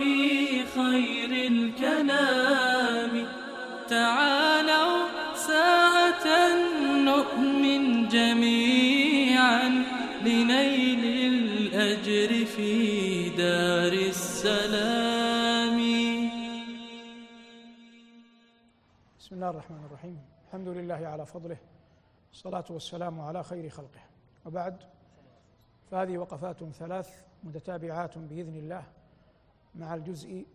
في خير الكلام. تعالوا ساعة نؤمن جميعا لنيل الأجر في دار السلام. بسم الله الرحمن الرحيم. الحمد لله على فضله. الصلاة والسلام على خير خلقه. وبعد فهذه وقفات ثلاث متتابعات بإذن الله. مع الجزء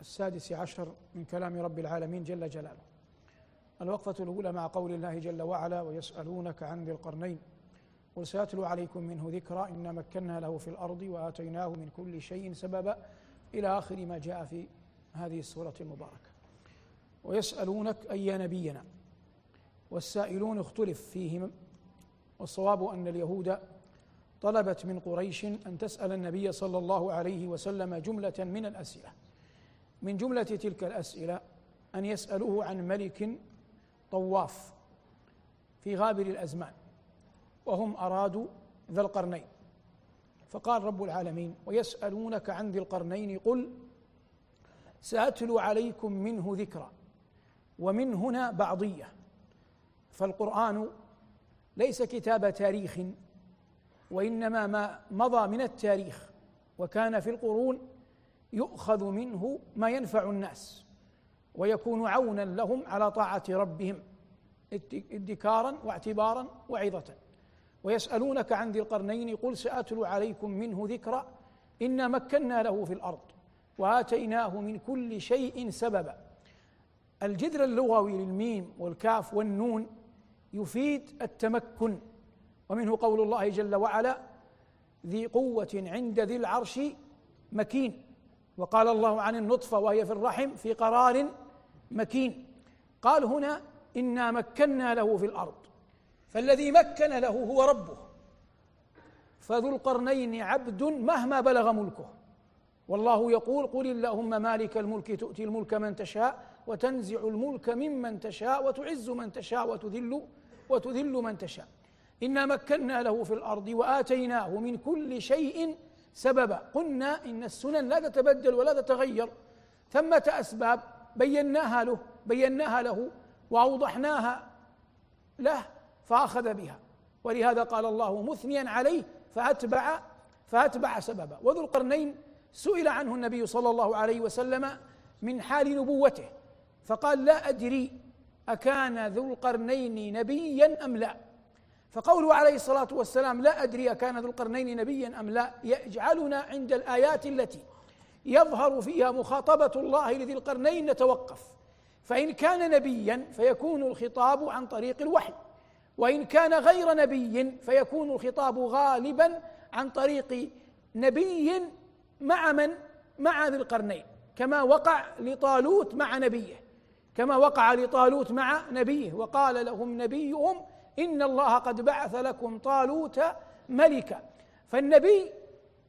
السادس عشر من كلام رب العالمين جل جلاله. الوقفة الأولى مع قول الله جل وعلا ويسألونك عن ذي القرنين قل سأتلو عليكم منه ذكرى إنا مكنا له في الأرض وآتيناه من كل شيء سببا إلى آخر ما جاء في هذه السورة المباركة. ويسألونك أي نبينا؟ والسائلون اختلف فيهم والصواب أن اليهود طلبت من قريش أن تسأل النبي صلى الله عليه وسلم جملة من الأسئلة. من جملة تلك الأسئلة أن يسألوه عن ملك طواف في غابر الأزمان وهم أرادوا ذا القرنين. فقال رب العالمين ويسألونك عن ذي القرنين قل سأتلو عليكم منه ذكرا ومن هنا بعضية. فالقرآن ليس كتاب تاريخ وإنما ما مضى من التاريخ وكان في القرون يؤخذ منه ما ينفع الناس ويكون عونا لهم على طاعة ربهم ادكارا واعتبارا وعظة. ويسألونك عن ذي القرنين قل سأتلو عليكم منه ذكرا إنا مكنا له في الأرض وآتيناه من كل شيء سببا. الجذر اللغوي للميم والكاف والنون يفيد التمكن ومنه قول الله جل وعلا ذي قوة عند ذي العرش مكين. وقال الله عن النطفة وهي في الرحم في قرار مكين. قال هنا إنا مكنا له في الأرض فالذي مكن له هو ربه فذو القرنين عبد مهما بلغ ملكه. والله يقول قل اللهم مالك الملك تؤتي الملك من تشاء وتنزع الملك ممن تشاء وتعز من تشاء وتذل وتذل من تشاء. إنا مكنا له في الأرض وآتيناه من كل شيء سببا. قلنا إن السنن لا تتبدل ولا تتغير. ثمة أسباب بيناها له بيناها له وأوضحناها له فأخذ بها. ولهذا قال الله مثنيا عليه فأتبع فأتبع سببا. وذو القرنين سئل عنه النبي صلى الله عليه وسلم من حال نبوته فقال لا أدري أكان ذو القرنين نبيا أم لا. فقوله عليه الصلاة والسلام لا أدري أكان ذو القرنين نبيا أم لا يجعلنا عند الآيات التي يظهر فيها مخاطبة الله لذي القرنين نتوقف فإن كان نبيا فيكون الخطاب عن طريق الوحي وإن كان غير نبي فيكون الخطاب غالبا عن طريق نبي مع من؟ مع ذي القرنين كما وقع لطالوت مع نبيه كما وقع لطالوت مع نبيه وقال لهم نبيهم إن الله قد بعث لكم طالوت ملكا. فالنبي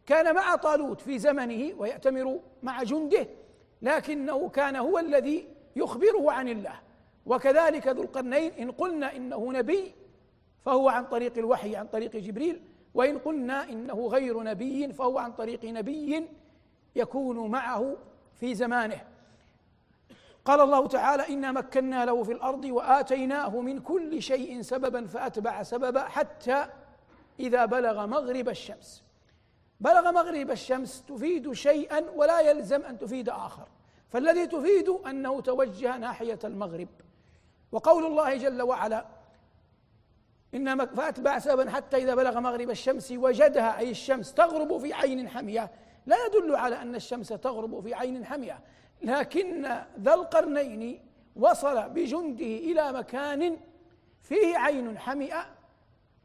كان مع طالوت في زمنه ويأتمر مع جنده لكنه كان هو الذي يخبره عن الله. وكذلك ذو القرنين إن قلنا إنه نبي فهو عن طريق الوحي عن طريق جبريل. وإن قلنا إنه غير نبي فهو عن طريق نبي يكون معه في زمانه. قال الله تعالى إنا مكنا له في الأرض وآتيناه من كل شيء سببا فأتبع سببا حتى إذا بلغ مغرب الشمس. بلغ مغرب الشمس تفيد شيئا ولا يلزم أن تفيد آخر. فالذي تفيد أنه توجه ناحية المغرب. وقول الله جل وعلا إنما فأتبع سببا حتى إذا بلغ مغرب الشمس وجدها أي الشمس تغرب في عين حمية. لا يدل على أن الشمس تغرب في عين حمية. لكن ذا القرنين وصل بجنده إلى مكان فيه عين حمئة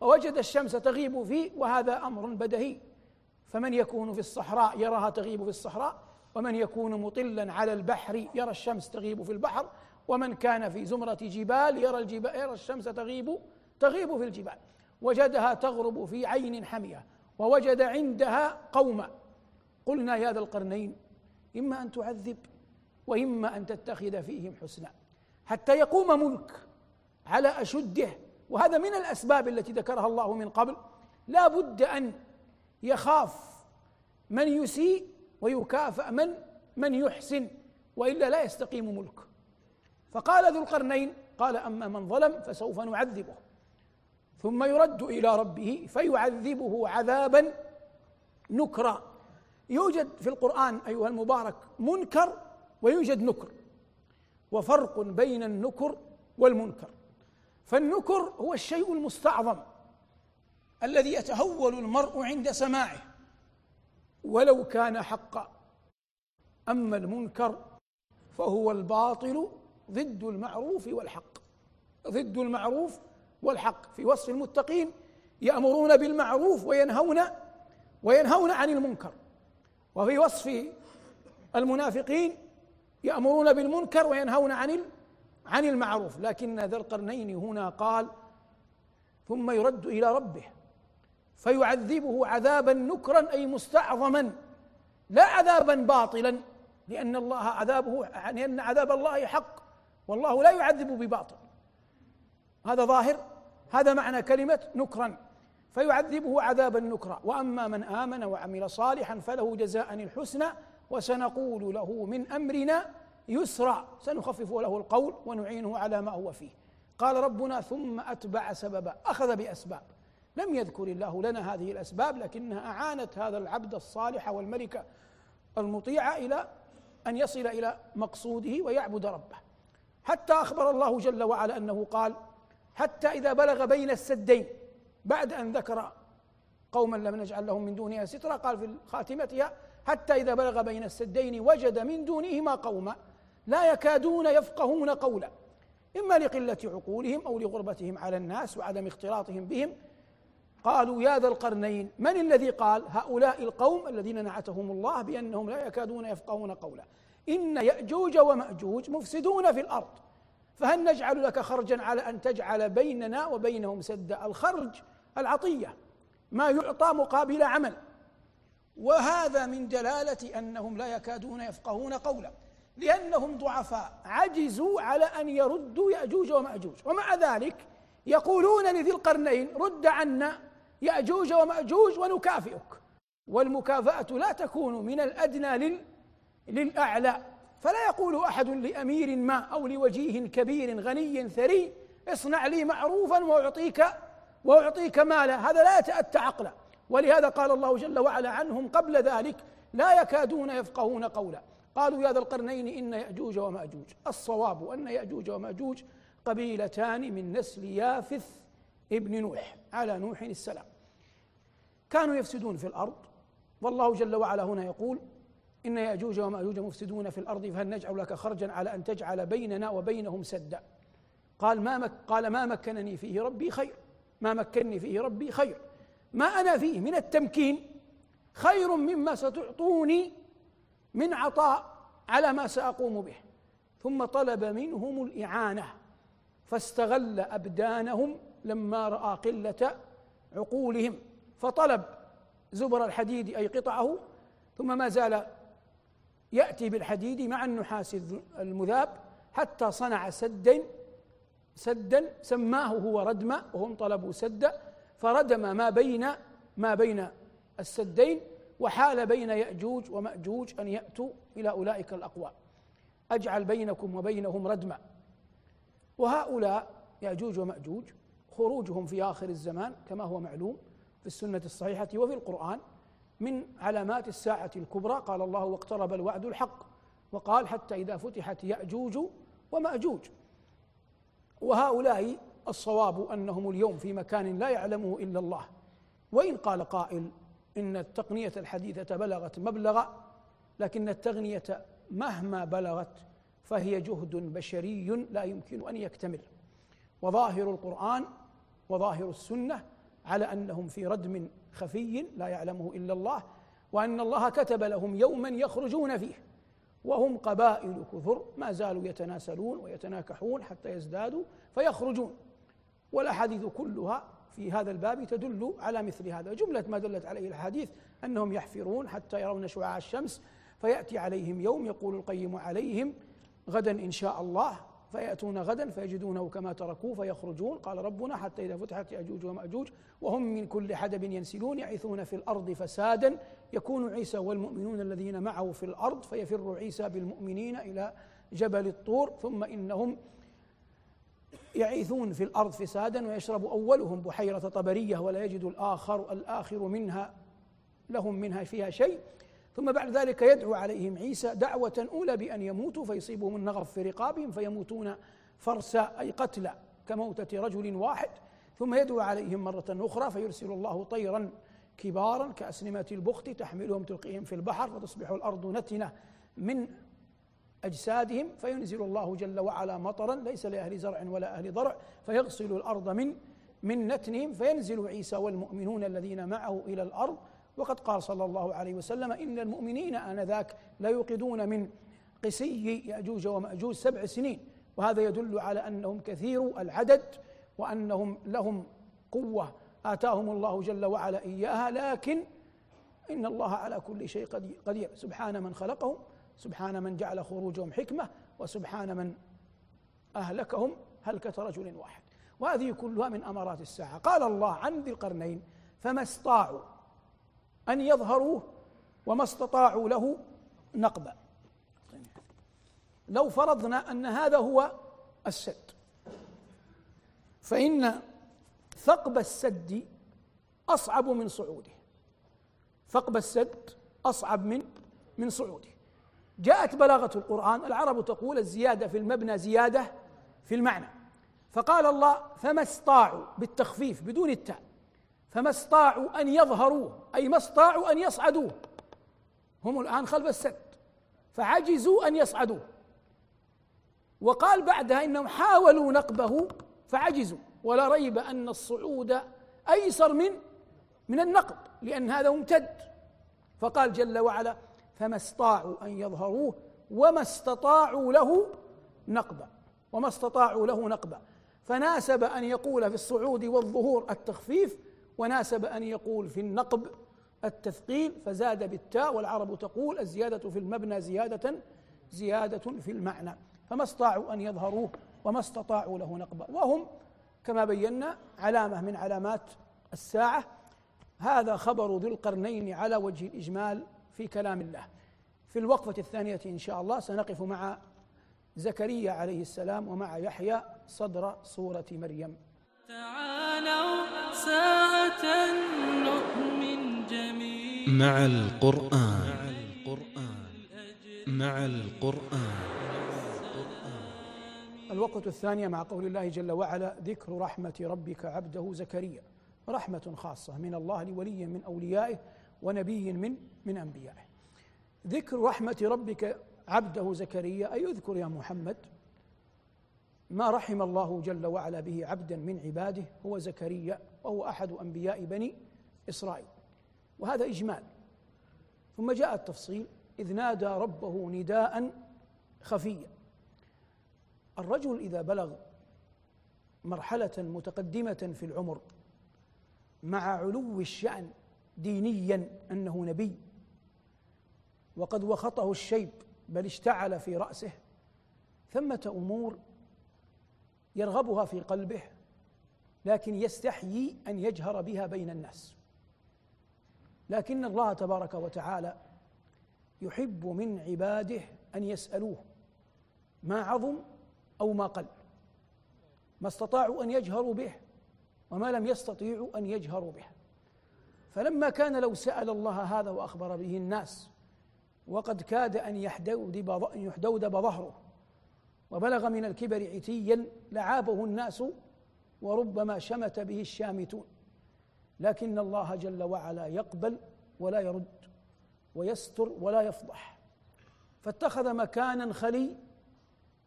ووجد الشمس تغيب فيه وهذا أمر بدهي. فمن يكون في الصحراء يراها تغيب في الصحراء ومن يكون مطلا على البحر يرى الشمس تغيب في البحر ومن كان في زمرة جبال يرى الجبال يرى الشمس تغيب تغيب في الجبال. وجدها تغرب في عين حمية ووجد عندها قوما قلنا يا ذا القرنين إما أن تعذب وإما أن تتخذ فيهم حسنا. حتى يقوم ملك على أشده وهذا من الأسباب التي ذكرها الله من قبل. لا بد أن يخاف من يسيء ويكافأ من من يحسن وإلا لا يستقيم ملك. فقال ذو القرنين قال أما من ظلم فسوف نعذبه. ثم يرد إلى ربه فيعذبه عذابا نكرا. يوجد في القرآن أيها المبارك منكر ويوجد نكر. وفرق بين النكر والمنكر. فالنكر هو الشيء المستعظم الذي يتهول المرء عند سماعه. ولو كان حقا. أما المنكر فهو الباطل ضد المعروف والحق. ضد المعروف والحق. في وصف المتقين يأمرون بالمعروف وينهون وينهون عن المنكر. وفي وصف المنافقين يأمرون بالمنكر وينهون عن عن المعروف. لكن ذا القرنين هنا قال ثم يرد إلى ربه فيعذبه عذابا نكرا أي مستعظما لا عذابا باطلا لأن الله عذابه لأن عذاب الله حق والله لا يعذب بباطل. هذا ظاهر هذا معنى كلمة نكرا فيعذبه عذابا نكرا. وأما من آمن وعمل صالحا فله جزاء الحسنى وسنقول له من أمرنا يسرا سنخفف له القول ونعينه على ما هو فيه. قال ربنا ثم أتبع سببا أخذ بأسباب. لم يذكر الله لنا هذه الأسباب لكنها أعانت هذا العبد الصالح والملك المطيع إلى أن يصل إلى مقصوده ويعبد ربه. حتى أخبر الله جل وعلا أنه قال حتى إذا بلغ بين السدين بعد أن ذكر قوما لم نجعل لهم من دونها سترا قال في خاتمتها حتى إذا بلغ بين السدين وجد من دونهما قوما لا يكادون يفقهون قولا إما لقلة عقولهم أو لغربتهم على الناس وعدم اختلاطهم بهم. قالوا يا ذا القرنين من الذي قال هؤلاء القوم الذين نعتهم الله بأنهم لا يكادون يفقهون قولا؟ إن يأجوج ومأجوج مفسدون في الأرض فهل نجعل لك خرجا على أن تجعل بيننا وبينهم سدا الخرج العطية؟ ما يعطى مقابل عمل. وهذا من دلالة أنهم لا يكادون يفقهون قولا لأنهم ضعفاء عجزوا على أن يردوا يأجوج ومأجوج. ومع ذلك يقولون لذي القرنين رد عنا يأجوج ومأجوج ونكافئك. والمكافأة لا تكون من الأدنى لل للأعلى. فلا يقول أحد لأمير ما أو لوجيه كبير غني ثري اصنع لي معروفا وأعطيك وأعطيك مالا. هذا لا يتأتى عقلا. ولهذا قال الله جل وعلا عنهم قبل ذلك لا يكادون يفقهون قولا. قالوا يا ذا القرنين إن يأجوج ومأجوج. الصواب أن يأجوج ومأجوج قبيلتان من نسل يافث ابن نوح على نوح السلام. كانوا يفسدون في الأرض والله جل وعلا هنا يقول إن يأجوج ومأجوج مفسدون في الأرض فهل نجعل لك خرجا على أن تجعل بيننا وبينهم سدا؟ قال ما مك قال ما مكنني فيه ربي خير. ما مكنني فيه ربي خير. ما أنا فيه من التمكين خير مما ستعطوني من عطاء على ما سأقوم به. ثم طلب منهم الإعانة فاستغل أبدانهم لما رأى قلة عقولهم فطلب زبر الحديد أي قطعه ثم ما زال يأتي بالحديد مع النحاس المذاب حتى صنع سدا سدا سماه هو ردما وهم طلبوا سدا فردم ما بين ما بين السدين وحال بين يأجوج ومأجوج أن يأتوا إلى أولئك الأقوام أجعل بينكم وبينهم ردما. وهؤلاء يأجوج ومأجوج خروجهم في آخر الزمان كما هو معلوم في السنة الصحيحة وفي القرآن من علامات الساعة الكبرى. قال الله واقترب الوعد الحق وقال حتى إذا فتحت يأجوج ومأجوج. وهؤلاء الصواب أنهم اليوم في مكان لا يعلمه إلا الله. وإن قال قائل إن التقنية الحديثة بلغت مبلغا لكن التغنية مهما بلغت فهي جهد بشري لا يمكن أن يكتمل. وظاهر القرآن وظاهر السنة على أنهم في ردم خفي لا يعلمه إلا الله وأن الله كتب لهم يوما يخرجون فيه وهم قبائل كثر ما زالوا يتناسلون ويتناكحون حتى يزدادوا فيخرجون. والأحاديث كلها في هذا الباب تدل على مثل هذا. جملة ما دلت عليه الحديث أنهم يحفرون حتى يرون شعاع الشمس فيأتي عليهم يوم يقول القيم عليهم غدا إن شاء الله فيأتون غدا فيجدونه كما تركوه فيخرجون. قال ربنا حتى إذا فتحت يأجوج ومأجوج وهم من كل حدب ينسلون يعثون في الأرض فسادا. يكون عيسى والمؤمنون الذين معه في الأرض فيفر عيسى بالمؤمنين إلى جبل الطور ثم إنهم يعيثون في الأرض فسادا ويشرب أولهم بحيرة طبرية ولا يجد الآخر الآخر منها لهم منها فيها شيء. ثم بعد ذلك يدعو عليهم عيسى دعوة أولى بأن يموتوا فيصيبهم النغف في رقابهم فيموتون فرسا أي قتلى كموتة رجل واحد. ثم يدعو عليهم مرة أخرى فيرسل الله طيرا كبارا كأسنمة البخت تحملهم تلقيهم في البحر فتصبح الأرض نتنة من أجسادهم فينزل الله جل وعلا مطرا ليس لأهل زرع ولا أهل ضرع فيغسل الأرض من من نتنهم فينزل عيسى والمؤمنون الذين معه إلى الأرض. وقد قال صلى الله عليه وسلم إن المؤمنين آنذاك لا يوقدون من قسي يأجوج ومأجوج سبع سنين. وهذا يدل على أنهم كثير العدد وأنهم لهم قوة. آتاهم الله جل وعلا إياها لكن إن الله على كل شيء قدير. سبحان من خلقهم. سبحان من جعل خروجهم حكمة وسبحان من أهلكهم هلكة رجل واحد. وهذه كلها من أمارات الساعة. قال الله عن ذي القرنين فما استطاعوا أن يظهروه وما استطاعوا له نقبا. لو فرضنا أن هذا هو السد فإن ثقب السد أصعب من صعوده. ثقب السد أصعب من من صعوده. جاءت بلاغة القرآن العرب تقول الزيادة في المبنى زيادة في المعنى. فقال الله فما استطاعوا بالتخفيف بدون التاء فما استطاعوا أن يظهروه أي ما استطاعوا أن يصعدوه. هم الآن خلف السد فعجزوا أن يصعدوه. وقال بعدها إنهم حاولوا نقبه فعجزوا. ولا ريب أن الصعود أيسر من من النقب لأن هذا ممتد. فقال جل وعلا فما استطاعوا أن يظهروه وما استطاعوا له نقبا وما استطاعوا له نقبا. فناسب أن يقول في الصعود والظهور التخفيف وناسب أن يقول في النقب التثقيل فزاد بالتاء والعرب تقول الزيادة في المبنى زيادة زيادة في المعنى. فما استطاعوا أن يظهروه وما استطاعوا له نقبا. وهم كما بينا علامة من علامات الساعة. هذا خبر ذي القرنين على وجه الإجمال في كلام الله. في الوقفة الثانية إن شاء الله سنقف مع زكريا عليه السلام ومع يحيى صدر سورة مريم. تعالوا ساعة نؤمن جميعا. مع القرآن. مع القرآن. الوقفة الثانية مع قول الله جل وعلا ذكر رحمة ربك عبده زكريا. رحمة خاصة من الله لولي من أوليائه ونبي من من أنبيائه. ذكر رحمة ربك عبده زكريا أي اذكر يا محمد؟ ما رحم الله جل وعلا به عبدا من عباده هو زكريا وهو أحد أنبياء بني إسرائيل. وهذا إجمال. ثم جاء التفصيل إذ نادى ربه نداء خفيا. الرجل إذا بلغ مرحلة متقدمة في العمر مع علو الشأن دينيا أنه نبي. وقد وخطه الشيب بل اشتعل في رأسه. ثمة أمور يرغبها في قلبه لكن يستحيي أن يجهر بها بين الناس. لكن الله تبارك وتعالى يحب من عباده أن يسألوه ما عظم أو ما قل ما استطاعوا أن يجهروا به وما لم يستطيعوا أن يجهروا به. فلما كان لو سأل الله هذا وأخبر به الناس وقد كاد أن يحدودب ظهره وبلغ من الكبر عتيا لعابه الناس وربما شمت به الشامتون. لكن الله جل وعلا يقبل ولا يرد ويستر ولا يفضح. فاتخذ مكانا خلي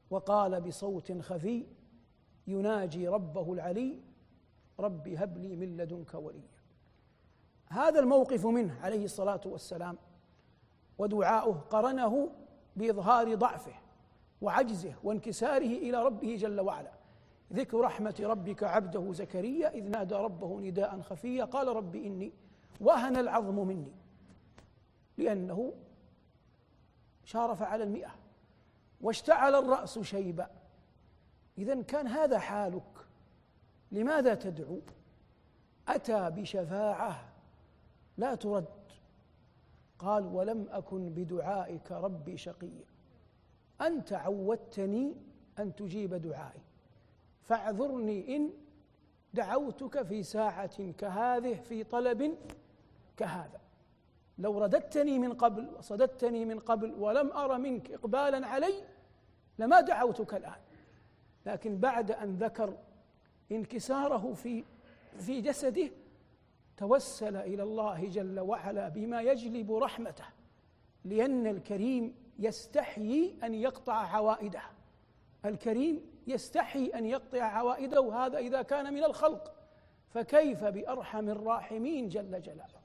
وقال بصوت خفي يناجي ربه العلي رب هب لي من لدنك وليا. هذا الموقف منه عليه الصلاة والسلام ودعاؤه قرنه بإظهار ضعفه وعجزه وانكساره إلى ربه جل وعلا. ذكر رحمة ربك عبده زكريا إذ نادى ربه نداء خفيا قال رب إني وهن العظم مني لأنه شارف على المئة واشتعل الرأس شيبا. إذا كان هذا حالك لماذا تدعو؟ أتى بشفاعة لا ترد. قال ولم أكن بدعائك ربي شقيا أنت عودتني أن تجيب دعائي. فاعذرني إن دعوتك في ساعة كهذه في طلب كهذا. لو رددتني من قبل وصددتني من قبل ولم أر منك اقبالا علي لما دعوتك الآن. لكن بعد أن ذكر انكساره في في جسده توسل إلى الله جل وعلا بما يجلب رحمته لأن الكريم يستحيي أن يقطع عوائده. الكريم يستحي أن يقطع عوائده وهذا إذا كان من الخلق. فكيف بأرحم الراحمين جل جلاله؟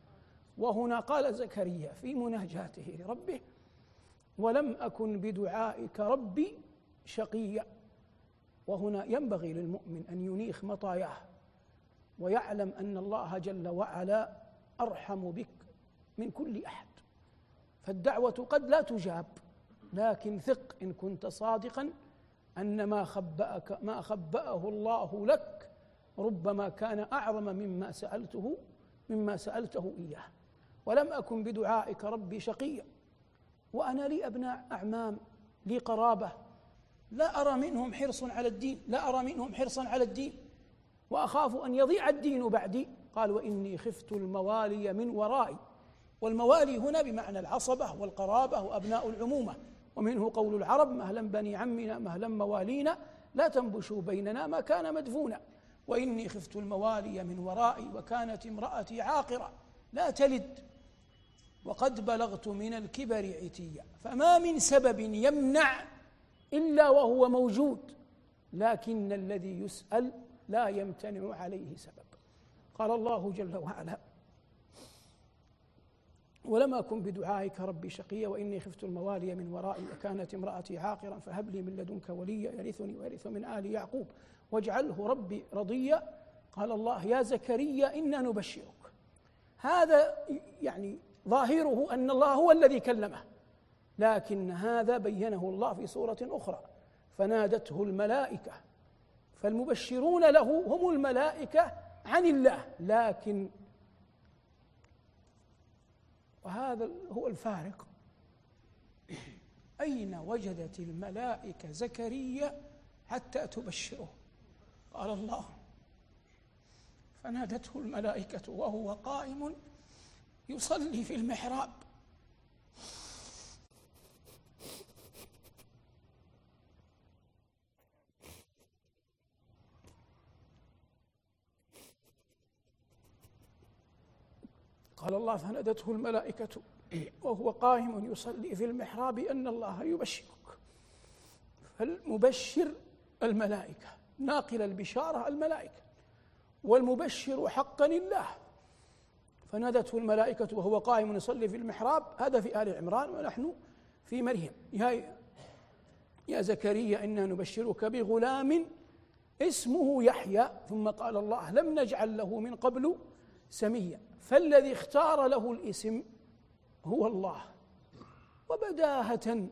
وهنا قال زكريا في مناجاته لربه ولم أكن بدعائك ربي شقيا. وهنا ينبغي للمؤمن أن ينيخ مطاياه. ويعلم أن الله جل وعلا أرحم بك من كل أحد. فالدعوة قد لا تجاب لكن ثق إن كنت صادقا أن ما خبأك ما خبأه الله لك ربما اعظم أعظم مما سألته مما سألته إياه. ولم أكن بدعائك ربي شقيا وأنا لي أبناء أعمام لي قرابة. لا أرى منهم حرص على الدين لا أرى منهم حرصا على الدين. وأخاف أن يضيع الدين بعدي. قال وإني خفت الموالي من ورائي. والموالي هنا بمعنى العصبة والقرابة وأبناء العمومة. ومنه قول العرب مهلا بني عمنا مهلا موالينا لا تنبشوا بيننا ما كان مدفونا. وإني خفت الموالي من ورائي وكانت امرأتي عاقرة لا تلد. وقد بلغت من الكبر عتيا. فما من سبب يمنع إلا وهو موجود. لكن الذي يسأل لا يمتنع عليه سبب. قال الله جل وعلا ولم أكن بدعائك ربي شقيا وإني خفت الموالي من ورائي وكانت امرأتي عاقرا فهب لي من لدنك وليا يرثني ويرث من آل يعقوب واجعله ربي رضيا. قال الله يا زكريا إنا نبشرك. هذا يعني ظاهره أن الله هو الذي كلمه لكن هذا بينه الله في سورة أخرى. فنادته الملائكة فالمبشرون له هم الملائكة عن الله لكن وهذا هو الفارق. أين وجدت الملائكة زكريا حتى تبشره؟ قال الله. فنادته الملائكة وهو قائم يصلي في المحراب. قال الله فنادته الملائكة وهو قائم يصلي في المحراب أن الله يبشرك. فالمبشر الملائكة ناقل البشارة الملائكة والمبشر حقا الله فنادته الملائكة وهو قائم يصلي في المحراب هذا في آل عمران ونحن في مريم. يا يا زكريا إنا نبشرك بغلام اسمه يحيى. ثم قال الله لم نجعل له من قبل سميا. فالذي اختار له الاسم هو الله. وبداهة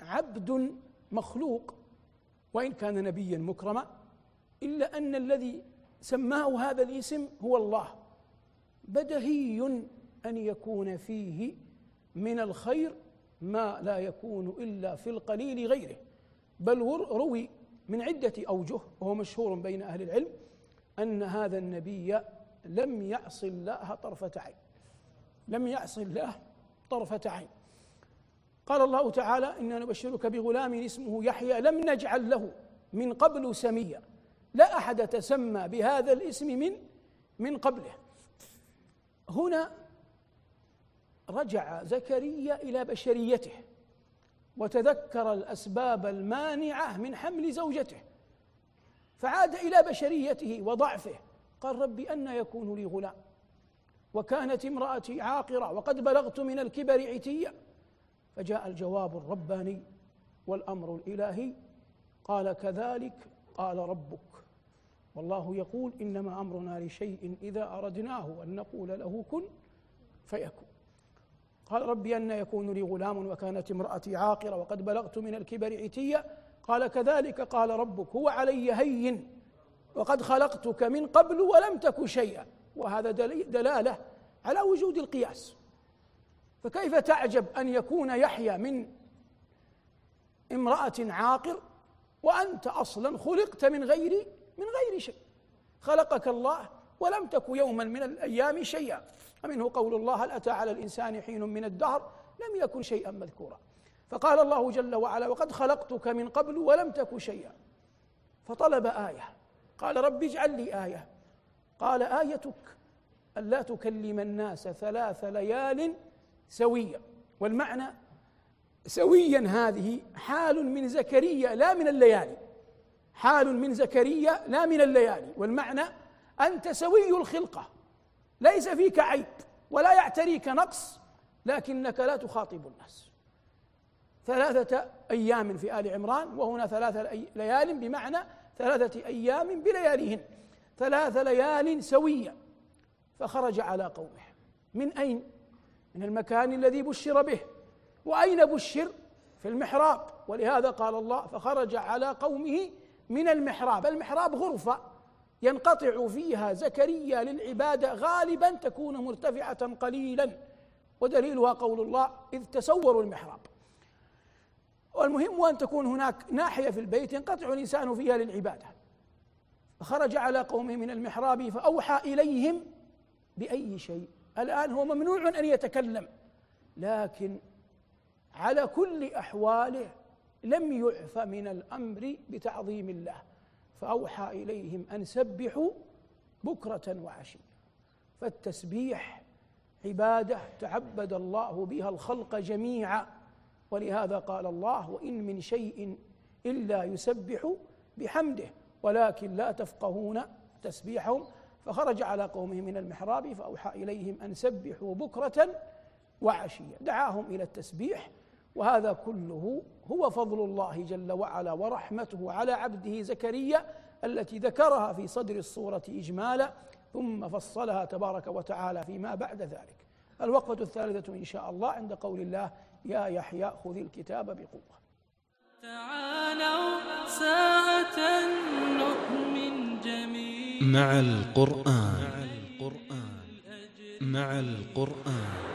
عبد مخلوق وإن كان نبيا مكرما إلا أن الذي سماه هذا الاسم هو الله. بدهي أن يكون فيه من الخير ما لا يكون إلا في القليل غيره. بل روي من عدة أوجه وهو مشهور بين أهل العلم أن هذا النبي لم يعص الله طرفة عين. لم يعص الله طرفة عين. قال الله تعالى إنا نبشرك بغلام اسمه يحيى لم نجعل له من قبل سميا لا أحد تسمى بهذا الاسم من من قبله. هنا رجع زكريا إلى بشريته وتذكر الأسباب المانعة من حمل زوجته فعاد إلى بشريته وضعفه. قال ربي أن يكون لي غلام. وكانت امرأتي عاقرة وقد بلغت من الكبر عتيا. فجاء الجواب الرباني والأمر الإلهي. قال كذلك قال ربك. والله يقول إنما أمرنا لشيء إذا أردناه أن نقول له كن فيكون. قال ربي أن يكون لي غلام وكانت امرأتي عاقرة وقد بلغت من الكبر عتيا. قال كذلك قال ربك. هو علي هين. وقد خلقتك من قبل ولم تك شيئا. وهذا دلالة على وجود القياس. فكيف تعجب أن يكون يحيى من امرأة عاقر وأنت أصلا خلقت من غير من غير شيء؟ خلقك الله ولم تك يوما من الأيام شيئا. ومنه قول الله هل أتى على الإنسان حين من الدهر؟ لم يكن شيئا مذكورا. فقال الله جل وعلا وقد خلقتك من قبل ولم تك شيئا. فطلب آية. قال رب اجعل لي آية. قال آيتك ألا تكلم الناس ثلاث ليال سويا. والمعنى سويا هذه حال من زكريا لا من الليالي. حال من زكريا لا من الليالي. والمعنى أنت سوي الخلقة. ليس فيك عيب ولا يعتريك نقص لكنك لا تخاطب الناس. ثلاثة أيام في آل عمران وهنا ثلاثة ليال بمعنى ثلاثة أيام بلياليهن ثلاث ليال سوية فخرج على قومه. من أين؟ من المكان الذي بشر به. وأين بشر؟ في المحراب. ولهذا قال الله فخرج على قومه من المحراب. المحراب غرفة ينقطع فيها زكريا للعبادة غالبا تكون مرتفعة قليلا. ودليلها قول الله إذ تسوروا المحراب. والمهم أن تكون هناك ناحية في البيت ينقطع الإنسان فيها للعبادة. فخرج على قومه من المحراب فأوحى إليهم بأي شيء. الآن هو ممنوع أن يتكلم لكن على كل أحواله لم يعف من الأمر بتعظيم الله. فأوحى إليهم أن سبحوا بكرة وعشية. فالتسبيح عبادة تعبد الله بها الخلق جميعا. ولهذا قال الله وإن من شيء إلا يسبح بحمده ولكن لا تفقهون تسبيحهم فخرج على قومه من المحراب فأوحى إليهم أن سبحوا بكرة وعشية. دعاهم إلى التسبيح وهذا كله هو فضل الله جل وعلا ورحمته على عبده زكريا التي ذكرها في صدر الصورة إجمالا ثم فصلها تبارك وتعالى فيما بعد ذلك. الوقفة الثالثة إن شاء الله عند قول الله يا يحيى خذ الكتاب بقوة. تعالوا ساعة نؤمن جميعا. مع القرآن. مع القرآن.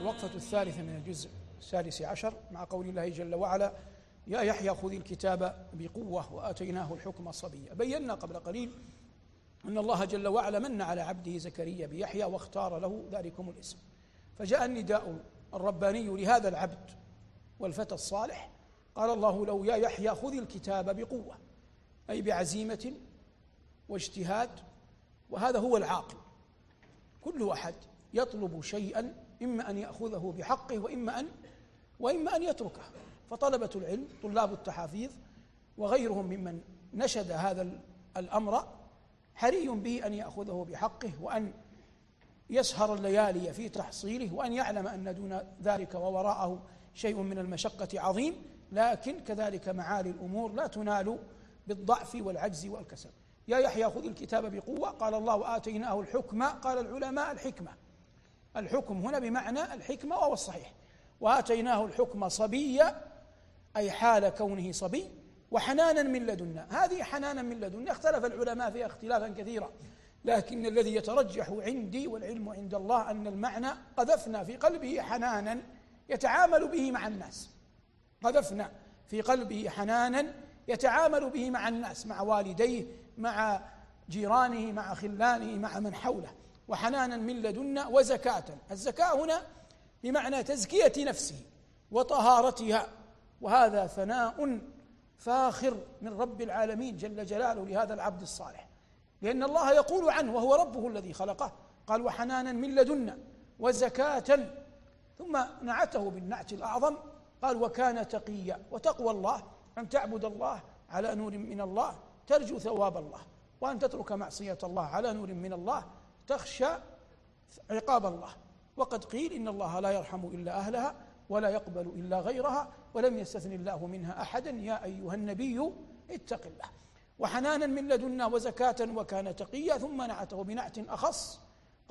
الوقفة الثالثة من الجزء السادس عشر مع قول الله جل وعلا يا يحيى خذ الكتاب بقوة وآتيناه الحكم صبيا بينا قبل قليل أن الله جل وعلا من على عبده زكريا بيحيى واختار له ذلكم الاسم. فجاء النداء الرباني لهذا العبد والفتى الصالح قال الله له يا يحيى خذ الكتاب بقوة أي بعزيمة واجتهاد. وهذا هو العاقل. كل أحد يطلب شيئا إما أن يأخذه بحقه وإما أن وإما أن يتركه. فطلبة العلم طلاب التحافيظ وغيرهم ممن نشد هذا الأمر حري به أن يأخذه بحقه وأن يسهر الليالي في تحصيله وأن يعلم أن دون ذلك ووراءه شيء من المشقة عظيم لكن كذلك معالي الأمور لا تنال بالضعف والعجز والكسل. يا يحيى خذ الكتاب بقوة. قال الله وآتيناه الحكمة قال العلماء الحكمة. الحكم هنا بمعنى الحكمة وهو الصحيح. وآتيناه الحكم صبيا أي حال كونه صبي وحنانا من لدنا. هذه حنانا من لدنا. اختلف العلماء فيها اختلافا كثيرا. لكن الذي يترجح عندي والعلم عند الله أن المعنى قذفنا في قلبه حنانا يتعامل به مع الناس. قذفنا في قلبه حنانا يتعامل به مع الناس مع والديه مع جيرانه مع خلانه مع من حوله. وحنانا من لدنا وزكاة. الزكاة هنا بمعنى تزكية نفسه وطهارتها. وهذا ثناء فاخر من رب العالمين جل جلاله لهذا العبد الصالح. لأن الله يقول عنه وهو ربه الذي خلقه. قال وحنانا من لدنا وزكاة. ثم نعته بالنعت الأعظم. قال وكان تقيا. وتقوى الله. أن تعبد الله على نور من الله. ترجو ثواب الله. وأن تترك معصية الله على نور من الله. تخشى عقاب الله. وقد قيل إن الله لا يرحم إلا أهلها ولا يقبل إلا غيرها ولم يستثن الله منها أحدا. يا أيها النبي اتق الله. وحنانا من لدنا وزكاة وكان تقيا ثم نعته بنعت أخص.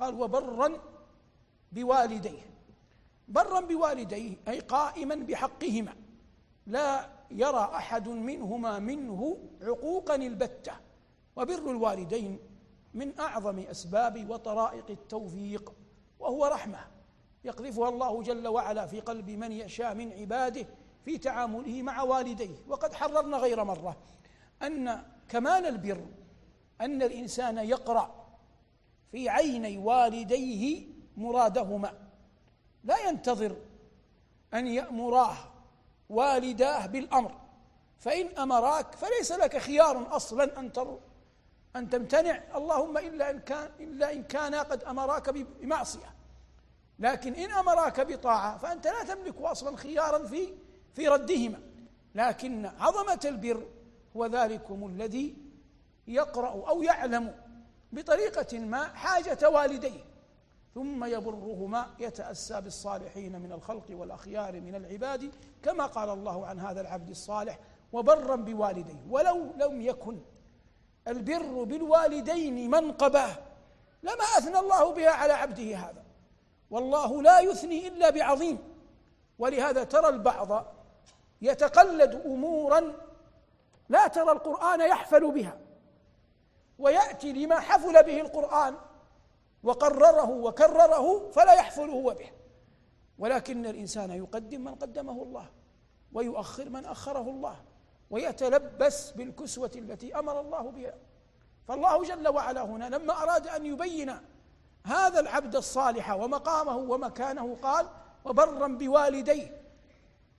قال وبرا بوالديه. برا بوالديه أي قائما بحقهما. لا يرى أحد منهما منه عقوقا البتة. وبر الوالدين من أعظم أسباب وطرائق التوفيق وهو رحمة يقذفها الله جل وعلا في قلب من يشاء من عباده في تعامله مع والديه. وقد حررنا غير مرة أن كمال البر أن الإنسان يقرأ في عيني والديه مرادهما. لا ينتظر أن يأمراه والداه بالأمر. فإن أمراك فليس لك خيار أصلا أن أن تمتنع. اللهم إلا إن كان إلا إن كانا قد أمراك بمعصية. لكن إن أمراك بطاعة فأنت لا تملك أصلا خيارا في في ردهما. لكن عظمة البر هو ذلكم الذي يقرأ أو يعلم بطريقة ما حاجة والديه. ثم يبرهما يتأسى بالصالحين من الخلق والأخيار من العباد كما قال الله عن هذا العبد الصالح وبرا بوالديه. ولو لم يكن البر بالوالدين منقبه لما أثنى الله بها على عبده هذا. والله لا يثني إلا بعظيم. ولهذا ترى البعض يتقلد امورا لا ترى القرآن يحفل بها ويأتي لما حفل به القرآن وقرره وكرره فلا يحفل هو به. ولكن الإنسان يقدم من قدمه الله ويؤخر من أخره الله ويتلبس بالكسوة التي أمر الله بها. فالله جل وعلا هنا لما أراد أن يبين هذا العبد الصالح ومقامه ومكانه قال وبرا بوالديه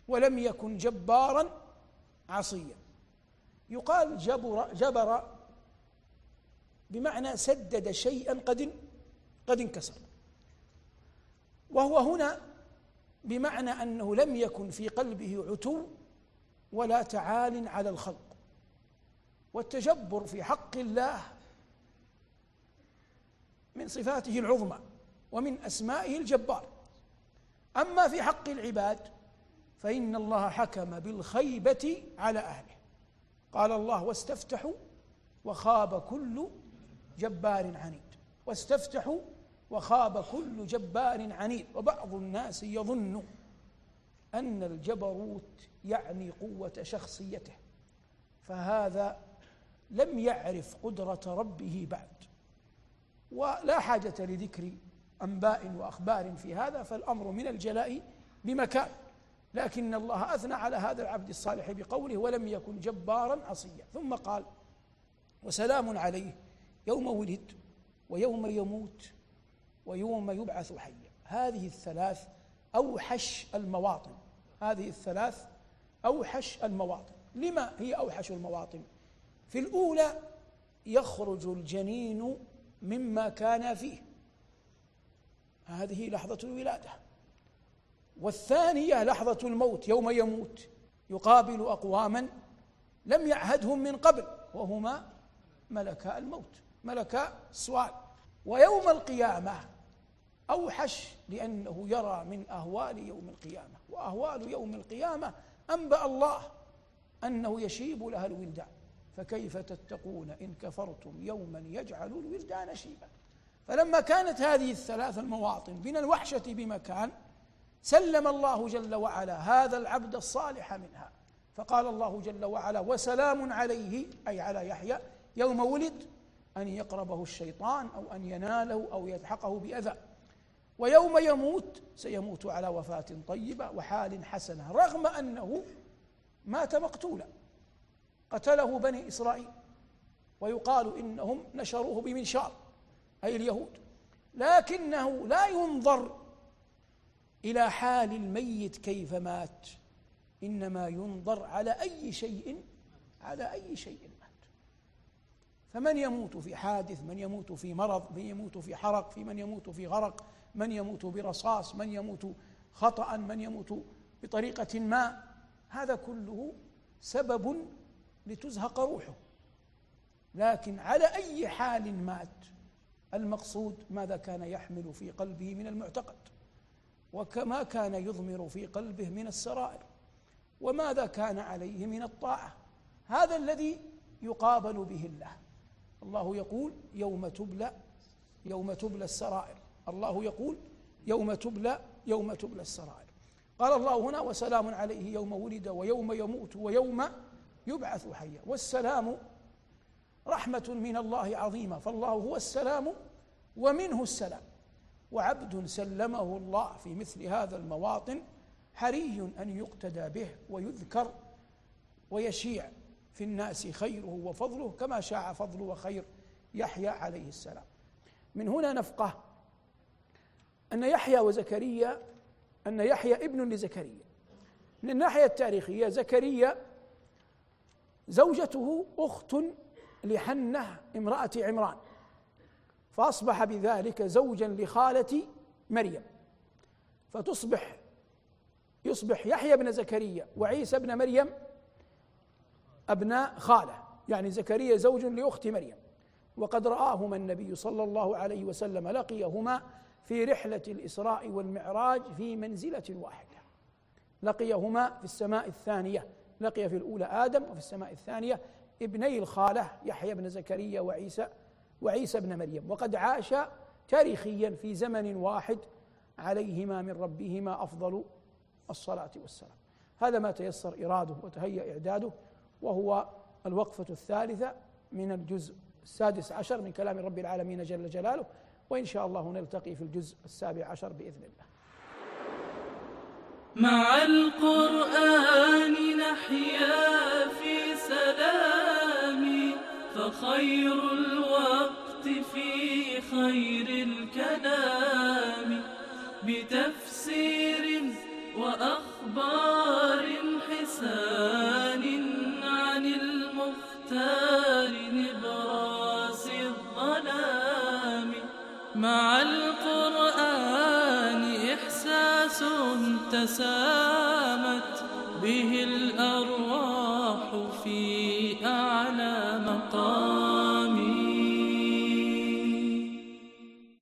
ولم يكن جبارا عصيا. يقال جبر جبر بمعنى سدد شيئا قد قد انكسر. وهو هنا بمعنى أنه لم يكن في قلبه عتو ولا تعال على الخلق. والتجبر في حق الله من صفاته العظمى ومن أسمائه الجبار. أما في حق العباد فإن الله حكم بالخيبة على أهله. قال الله واستفتحوا وخاب كل جبار عنيد. واستفتحوا وخاب كل جبار عنيد. وبعض الناس يظن أن الجبروت يعني قوة شخصيته فهذا لم يعرف قدرة ربه بعد. ولا حاجة لذكر أنباء وأخبار في هذا فالأمر من الجلاء بمكان. لكن الله أثنى على هذا العبد الصالح بقوله ولم يكن جبارا عصيا. ثم قال وسلام عليه يوم ولد ويوم يموت ويوم يبعث حيا. هذه الثلاث أوحش المواطن. هذه الثلاث أوحش المواطن. لما هي أوحش المواطن؟ في الأولى يخرج الجنين مما كان فيه. هذه لحظة الولادة. والثانية لحظة الموت يوم يموت يقابل أقواما لم يعهدهم من قبل وهما ملكا الموت ملكا السؤال ويوم القيامة أوحش لأنه يرى من أهوال يوم القيامة. وأهوال يوم القيامة أنبأ الله أنه يشيب لها الولدان. فكيف تتقون إن كفرتم يوما يجعل الولدان شيبا؟ فلما كانت هذه الثلاث المواطن من الوحشة بمكان سلم الله جل وعلا هذا العبد الصالح منها. فقال الله جل وعلا وسلام عليه أي على يحيى يوم ولد أن يقربه الشيطان أو أن يناله أو يلحقه بأذى. ويوم يموت سيموت على وفاة طيبة وحال حسنة رغم أنه مات مقتولا. قتله بني إسرائيل. ويقال إنهم نشروه بمنشار أي اليهود. لكنه لا ينظر إلى حال الميت كيف مات. إنما ينظر على أي شيء على أي شيء مات. فمن يموت في حادث من يموت في مرض من يموت في حرق في من يموت في غرق من يموت برصاص من يموت خطأ من يموت بطريقة ما هذا كله سبب لتزهق روحه. لكن على أي حال مات المقصود ماذا كان يحمل في قلبه من المعتقد؟ وكما كان يضمر في قلبه من السرائر وماذا كان عليه من الطاعة؟ هذا الذي يقابل به الله. الله يقول يوم تبلى يوم تبلى السرائر. الله يقول يوم تبلى يوم تبلى السرائر. قال الله هنا وسلام عليه يوم ولد ويوم يموت ويوم يبعث حيا. والسلام رحمة من الله عظيمة. فالله هو السلام ومنه السلام. وعبد سلمه الله في مثل هذا المواطن حري أن يقتدى به ويذكر ويشيع في الناس خيره وفضله كما شاع فضل وخير يحيى عليه السلام. من هنا نفقه أن يحيى وزكريا أن يحيى ابن لزكريا. من الناحية التاريخية زكريا زوجته أخت لحنة امرأة عمران. فأصبح بذلك زوجا لخالة مريم. فتصبح يصبح يحيى بن زكريا وعيسى بن مريم أبناء خالة. يعني زكريا زوج لأخت مريم. وقد رآهما النبي صلى الله عليه وسلم لقيهما في رحلة الإسراء والمعراج في منزلة واحدة. لقيهما في السماء الثانية. لقي في الأولى آدم وفي السماء الثانية ابني الخالة يحيى بن زكريا وعيسى وعيسى بن مريم. وقد عاش تاريخيا في زمن واحد عليهما من ربهما أفضل الصلاة والسلام. هذا ما تيسر إراده وتهيأ إعداده وهو الوقفة الثالثة من الجزء السادس عشر من كلام رب العالمين جل جلاله وإن شاء الله نلتقي في الجزء السابع عشر بإذن الله. مع القرآن نحيا في سلام. فخير الوقت في خير الكلام. بتفسير وأخبار حسان عن المختار نبراس الظلام. مع القرآن إحساس تسامت به